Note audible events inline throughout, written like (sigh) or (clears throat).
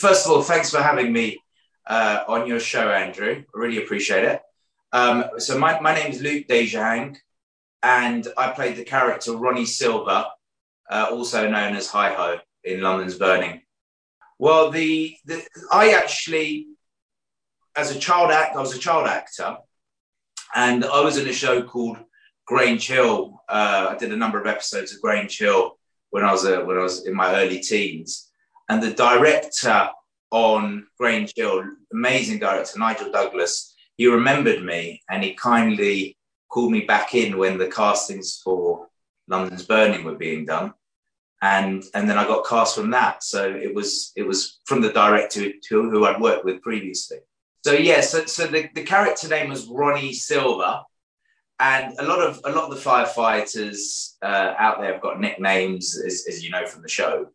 first of all, thanks for having me uh, on your show, Andrew. I really appreciate it. Um, so my, my name is Luke Dejahang, and I played the character Ronnie Silva, uh, also known as Hi Ho in London's Burning. Well, the, the I actually, as a child act, I was a child actor, and I was in a show called Grange Hill. Uh, I did a number of episodes of Grange Hill when I was a, when I was in my early teens, and the director on Grange Hill, amazing director Nigel Douglas, he remembered me and he kindly called me back in when the castings for London's Burning were being done and and then I got cast from that. So it was it was from the director who, who I'd worked with previously. So yeah, so, so the, the character name was Ronnie Silva, and a lot of a lot of the firefighters uh, out there have got nicknames, as, as you know from the show,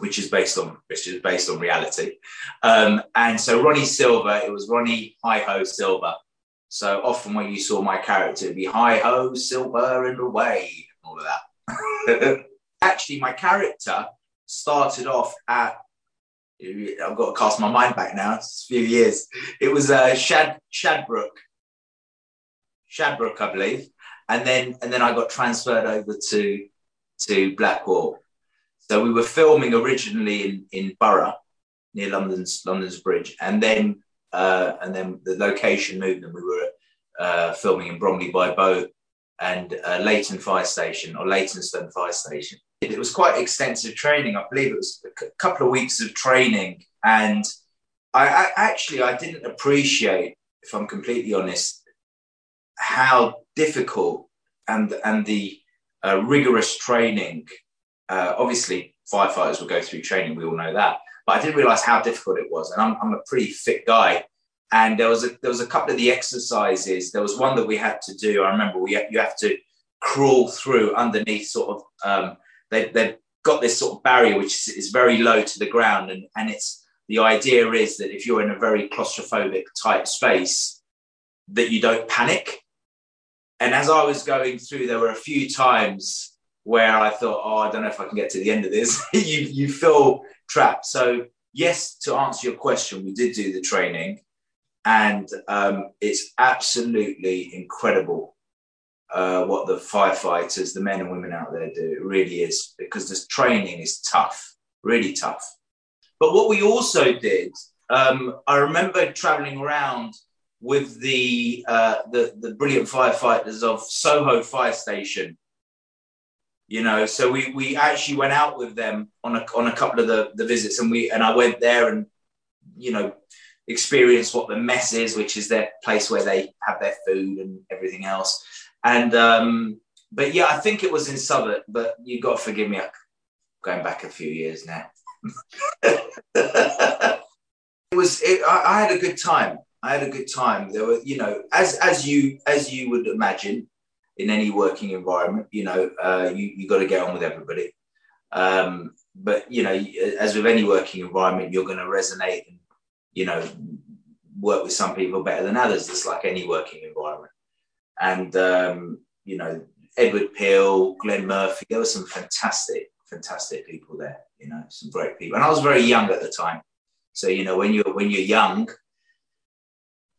which is based on which is based on reality. Um, and so Ronnie Silva, it was Ronnie Hi Ho Silver. So often when you saw my character, it'd be Hi Ho Silver and away, all of that. (laughs) actually my character started off at I've got to cast my mind back now. It's a few years. It was uh, Shad Shadbrook, Shadbrook, I believe, and then and then I got transferred over to to Blackwall. So we were filming originally in in Borough near London's London's Bridge, and then uh, and then the location moved, and we were uh, filming in Bromley by Bow and uh, Leyton Fire Station or Leytonstone Fire Station. It was quite extensive training. I believe it was a couple of weeks of training, and I, I actually I didn't appreciate, if I'm completely honest, how difficult and and the uh, rigorous training. Uh, obviously, firefighters will go through training. We all know that, but I didn't realize how difficult it was. And I'm, I'm a pretty fit guy, and there was a there was a couple of the exercises. There was one that we had to do. I remember we you have to crawl through underneath sort of um, they, they've got this sort of barrier which is, is very low to the ground and and it's the idea is that if you're in a very claustrophobic tight space that you don't panic and as I was going through there were a few times where I thought oh I don't know if I can get to the end of this (laughs) you you feel trapped so yes to answer your question we did do the training and um, it's absolutely incredible uh, what the firefighters, the men and women out there do. It really is because this training is tough, really tough. But what we also did, um, I remember traveling around with the, uh, the the brilliant firefighters of Soho Fire Station. You know, so we we actually went out with them on a on a couple of the, the visits, and we and I went there and you know experienced what the mess is, which is their place where they have their food and everything else. And um, but yeah, I think it was in Southwark. But you got to forgive me, I'm going back a few years now. (laughs) it was. It, I, I had a good time. I had a good time. There were, you know, as as you as you would imagine in any working environment, you know, uh, you you got to get on with everybody. Um, but you know, as with any working environment, you're going to resonate and you know work with some people better than others. It's like any working environment and um, you know Edward Peel, Glenn Murphy. There were some fantastic, fantastic people there. You know, some great people. And I was very young at the time, so you know when you're when you're young,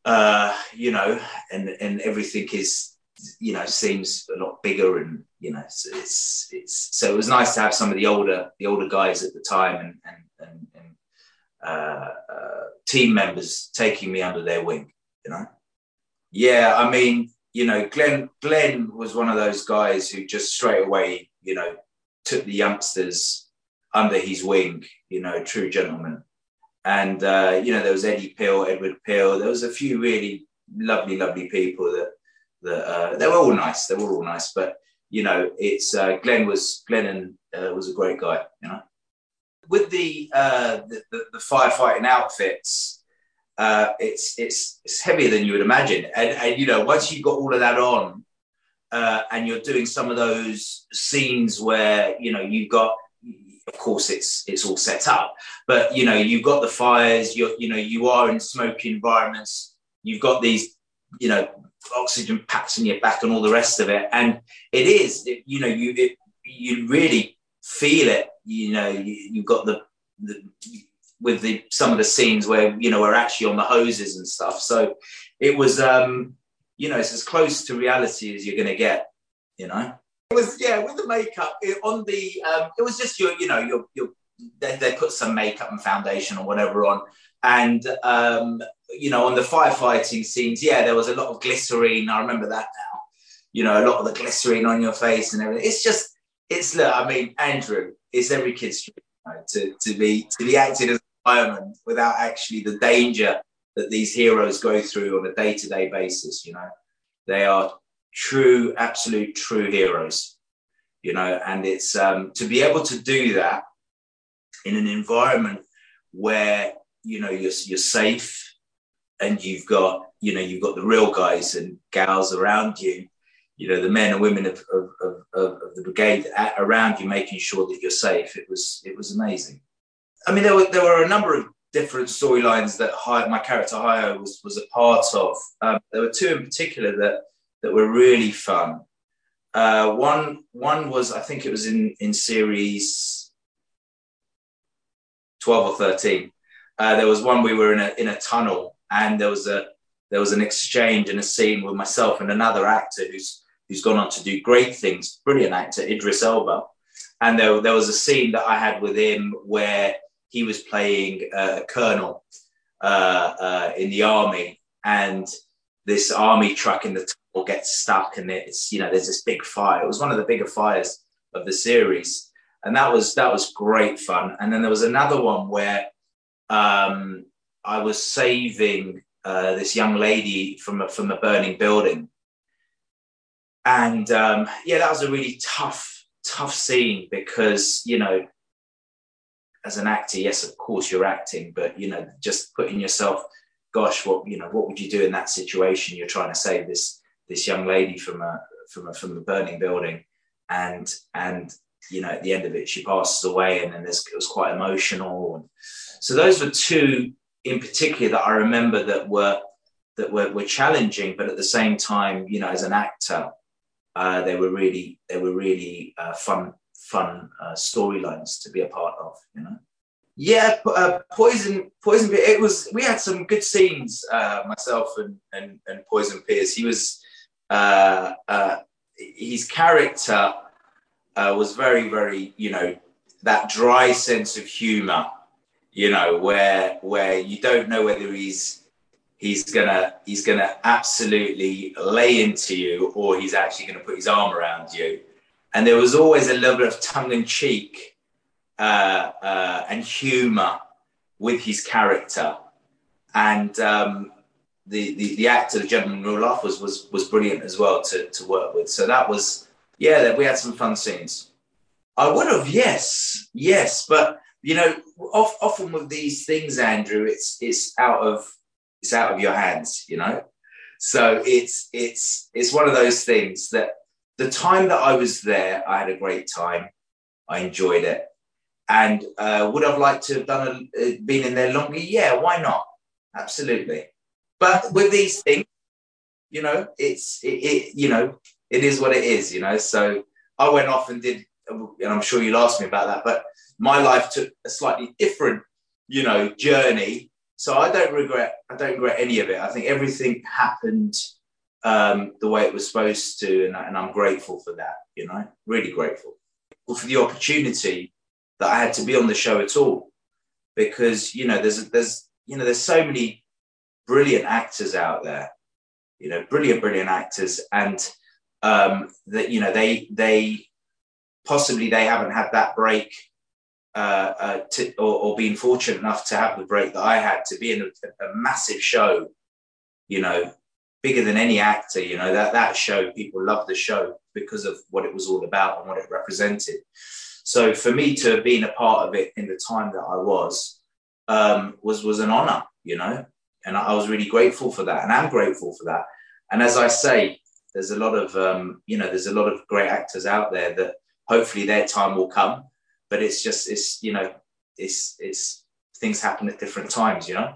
uh, you know, and and everything is you know seems a lot bigger and you know it's, it's it's so it was nice to have some of the older the older guys at the time and and and, and uh, uh, team members taking me under their wing you know yeah i mean you know, Glenn Glenn was one of those guys who just straight away, you know, took the youngsters under his wing, you know, true gentleman. And uh, you know, there was Eddie Peel, Edward Peel. There was a few really lovely, lovely people that that uh, they were all nice. They were all nice, but you know, it's uh, Glenn was Glenn and uh, was a great guy. You know, with the, uh, the, the the firefighting outfits uh, it's it's it's heavier than you would imagine. And and you know, once you've got all of that on, and you're doing some of those scenes where you know you've got, of course, it's it's all set up, but you know you've got the fires. You're you know you are in smoky environments. You've got these you know oxygen packs on your back and all the rest of it, and it is it, you know you it, you really feel it. You know you, you've got the, the with the some of the scenes where you know we're actually on the hoses and stuff. So it was um, you know it's as close to reality as you're going to get. You know, it was yeah with the makeup it, on the um, it was just your you know your your they, they put some makeup and foundation or whatever on and um, you know on the firefighting scenes yeah there was a lot of glycerine. I remember that now. You know a lot of the glycerine on your face and everything. It's just it's look i mean andrew it's every kid's dream to, to be to be acted as a fireman without actually the danger that these heroes go through on a day-to-day basis you know. They are true absolute true heroes you know and it's um, to be able to do that in an environment where you know you're, you're safe and you've got you know you've got the real guys and gals around you you know the men and women of, of, of, of the brigade around you making sure that you're safe. It was it was amazing. I mean there were there were a number of different storylines that my character Hi Ho was was a part of. Um, there were two in particular that that were really fun. Uh, one one was i think it was in in series 12 or 13 uh, there was one we were in a in a tunnel, and there was a there was an exchange and a scene with myself and another actor who's who's gone on to do great things, brilliant actor Idris Elba, and there there was a scene that I had with him where he was playing a colonel uh, uh, in the army, and this army truck in the tunnel gets stuck, and it's you know there's this big fire. It was one of the bigger fires of the series, and that was that was great fun. And then there was another one where um, I was saving uh, this young lady from a, from a burning building, and um, yeah, that was a really tough tough scene because you know, as an actor, yes, of course you're acting, but you know, just putting yourself, gosh, what you know, what would you do in that situation? You're trying to save this this young lady from a from a from a burning building, and and you know, at the end of it, she passes away, and then it was quite emotional. And so those were two in particular that I remember that were that were, were challenging, but at the same time, you know, as an actor, uh, they were really they were really uh, fun fun uh, storylines to be a part of. You know. Yeah, uh, Poison, Poison. It was. We had some good scenes. Uh, myself and, and and Poison Piers. He was. Uh, his character uh, was very, very, you know, that dry sense of humor, you know, where where you don't know whether he's he's gonna he's gonna absolutely lay into you or he's actually gonna put his arm around you. And there was always a level of tongue in cheek uh, uh, and humor with his character. And um, the, the, the actor, the gentleman Roloff, was, was was brilliant as well to, to work with. So that was yeah, we had some fun scenes. I would have, yes, yes, but you know, often with these things, Andrew, it's it's out of it's out of your hands, you know. So it's it's it's one of those things that the time that I was there, I had a great time. I enjoyed it, and uh, would have liked to have done a, uh, been in there longer. Yeah, why not? Absolutely. But with these things, you know, it's it, it you know it is what it is, you know. So I went off and did, and I'm sure you'll ask me about that, but my life took a slightly different, you know, journey. So I don't regret, I don't regret any of it. I think everything happened um, the way it was supposed to, and, and I'm grateful for that, you know, really grateful for the opportunity that I had to be on the show at all, because you know, there's there's you know, there's so many brilliant actors out there, you know, brilliant, brilliant actors, and um, that you know they they possibly they haven't had that break uh, uh, to, or, or, been fortunate enough to have the break that I had to be in a, a, massive show, you know, bigger than any actor. You know that that show people loved the show because of what it was all about and what it represented. So for me to have been a part of it in the time that I was um, was was an honor, you know, and I was really grateful for that, and I'm grateful for that. And as I say, there's a lot of um, you know there's a lot of great actors out there that hopefully their time will come but it's just it's you know it's it's things happen at different times you know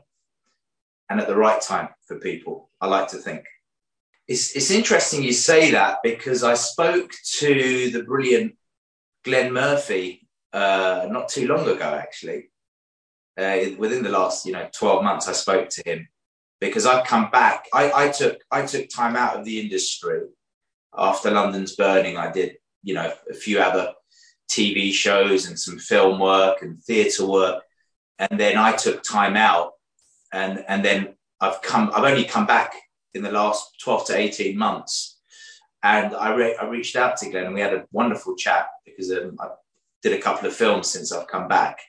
and at the right time for people i like to think it's, it's interesting you say that because i spoke to the brilliant glenn murphy uh, not too long ago actually uh, within the last you know 12 months, I spoke to him because I've come back. I, I took I took time out of the industry after London's burning. I did you know a few other TV shows and some film work and theatre work, and then I took time out, and and then I've come. I've only come back in the last 12 to 18 months. And I, re- I reached out to Glenn and we had a wonderful chat because um, I did a couple of films since I've come back.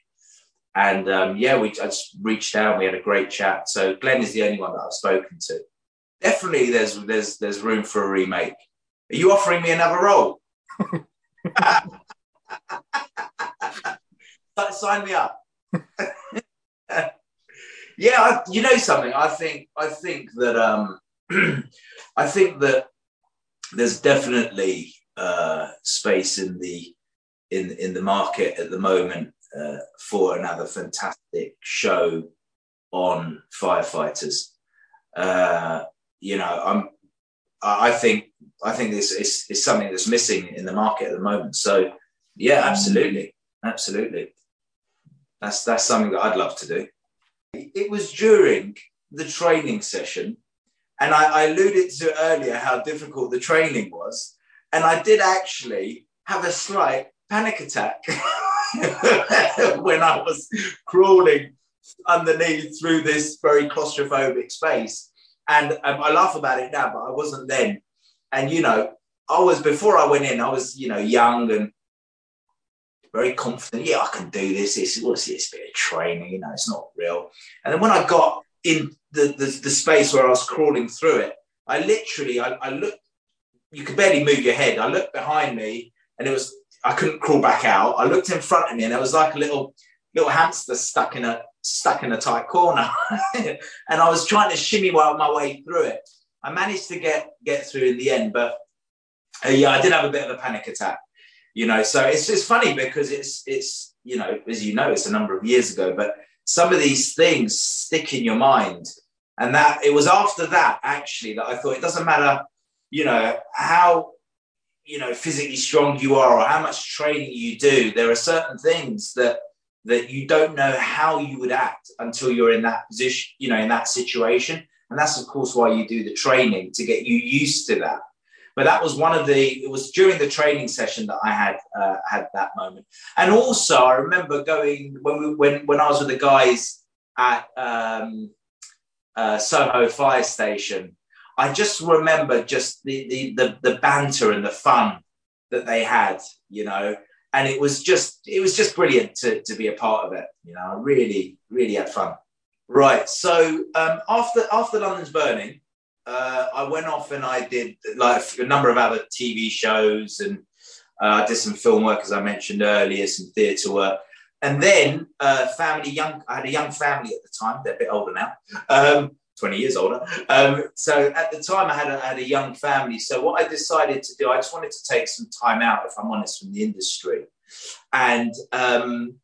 And um, yeah, we I just reached out. and We had a great chat. So Glenn is the only one that I've spoken to. Definitely, there's there's there's room for a remake. Are you offering me another role? (laughs) Sign me up. (laughs) yeah, I, you know something. I think I think that um, (clears throat) I think that there's definitely uh, space in the in in the market at the moment uh, for another fantastic show on firefighters. Uh, you know, I'm. I think I think this is, something that's missing in the market at the moment. So, yeah, absolutely, absolutely. That's that's something that I'd love to do. It was during the training session, and I, I alluded to earlier how difficult the training was, and I did actually have a slight panic attack (laughs) when I was crawling underneath through this very claustrophobic space. And um, I laugh about it now, but I wasn't then. And, you know, I was, before I went in, I was, you know, young and very confident. Yeah, I can do this. This what's this bit of training? You know, it's not real. And then when I got in the, the, the space where I was crawling through it, I literally, I, I looked, you could barely move your head. I looked behind me and it was I couldn't crawl back out. I looked in front of me and there was like a little little hamster stuck in a stuck in a tight corner. (laughs) and I was trying to shimmy my way through it. I managed to get get through in the end, but uh, yeah, I did have a bit of a panic attack. You know, so it's it's funny because it's it's you know, as you know, it's a number of years ago, but some of these things stick in your mind. And that it was after that actually that I thought it doesn't matter, you know, how you know physically strong you are or how much training you do there are certain things that that you don't know how you would act until you're in that position you know in that situation and that's of course why you do the training to get you used to that but that was one of the it was during the training session that i had uh, had that moment and also i remember going when we when when i was with the guys at um, uh, soho fire station I just remember just the, the, the, the banter and the fun that they had, you know, and it was just, it was just brilliant to, to be a part of it. You know, I really, really had fun. Right. So um, after, after London's burning, uh, I went off and I did like a number of other TV shows and uh, I did some film work, as I mentioned earlier, some theatre work. And then uh, family, young, I had a young family at the time, they're a bit older now. Um, 20 years older. Um, so at the time, I had, a, I had a young family. So what I decided to do, I just wanted to take some time out, if I'm honest, from the industry. And um,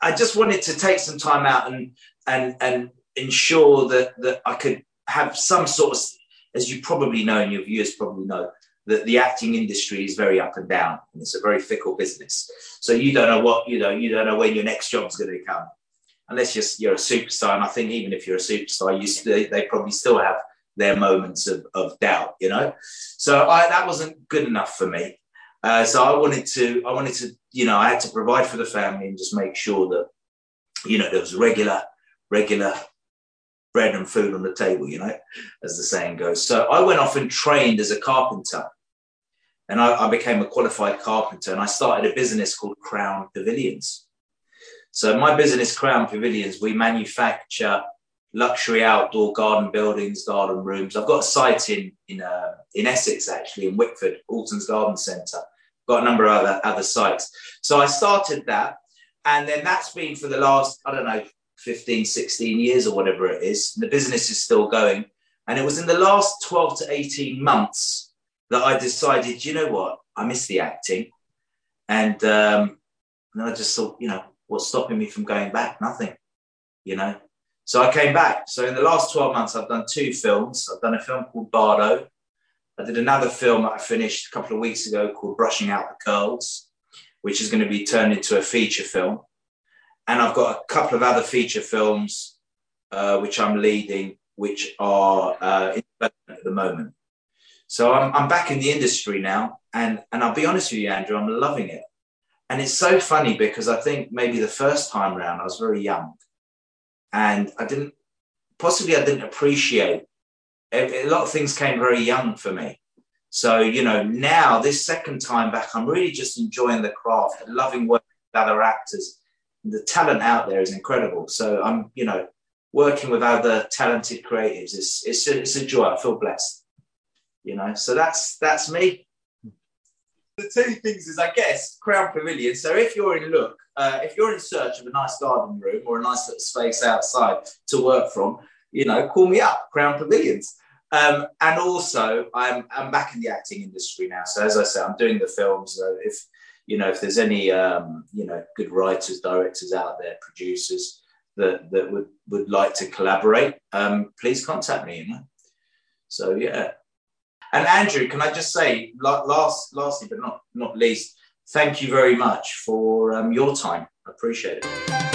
I just wanted to take some time out and, and, and ensure that, that I could have some sort of, as you probably know, and your viewers probably know, that the acting industry is very up and down and it's a very fickle business. So you don't know what, you know, you don't know when your next job's going to come unless you're, you're a superstar. And I think even if you're a superstar, you st- they probably still have their moments of, of doubt, you know. So I, that wasn't good enough for me. Uh, so I wanted to, I wanted to, you know, I had to provide for the family and just make sure that, you know, there was regular, regular bread and food on the table, you know, as the saying goes. So I went off and trained as a carpenter. And I, I became a qualified carpenter and I started a business called Crown Pavilions. So my business, Crown Pavilions, we manufacture luxury outdoor garden buildings, garden rooms. I've got a site in in uh, in Essex actually, in Wickford, Alton's Garden Centre. Got a number of other other sites. So I started that, and then that's been for the last I don't know 15, 16 years or whatever it is. The business is still going, and it was in the last 12 to 18 months that I decided, you know what, I miss the acting, and um, and I just thought, you know, what's stopping me from going back? Nothing, you know. So I came back. So in the last 12 months, I've done two films. I've done a film called Bardo. I did another film that I finished a couple of weeks ago called Brushing Out the Curls, which is going to be turned into a feature film. And I've got a couple of other feature films uh, which I'm leading, which are uh, in development at the moment. So I'm, I'm back in the industry now, and and I'll be honest with you, Andrew, I'm loving it. And it's so funny because I think maybe the first time around I was very young, and I didn't possibly I didn't appreciate a lot of things came very young for me. So you know now this second time back, I'm really just enjoying the craft, loving working with other actors. The talent out there is incredible. So I'm you know working with other talented creatives. It's it's a, it's a joy. I feel blessed you know. So that's that's me. The two things is, I guess, Crown Pavilion. So if you're in look, uh, if you're in search of a nice garden room or a nice little space outside to work from, you know, call me up, Crown Pavilions. Um, and also, I'm I'm back in the acting industry now. So as I say, I'm doing the films. So if you know, if there's any um, you know good writers, directors out there, producers that that would would like to collaborate, um, please contact me. You know. So yeah, and Andrew, can I just say, last, lastly but not not least, thank you very much for um, your time. I appreciate it.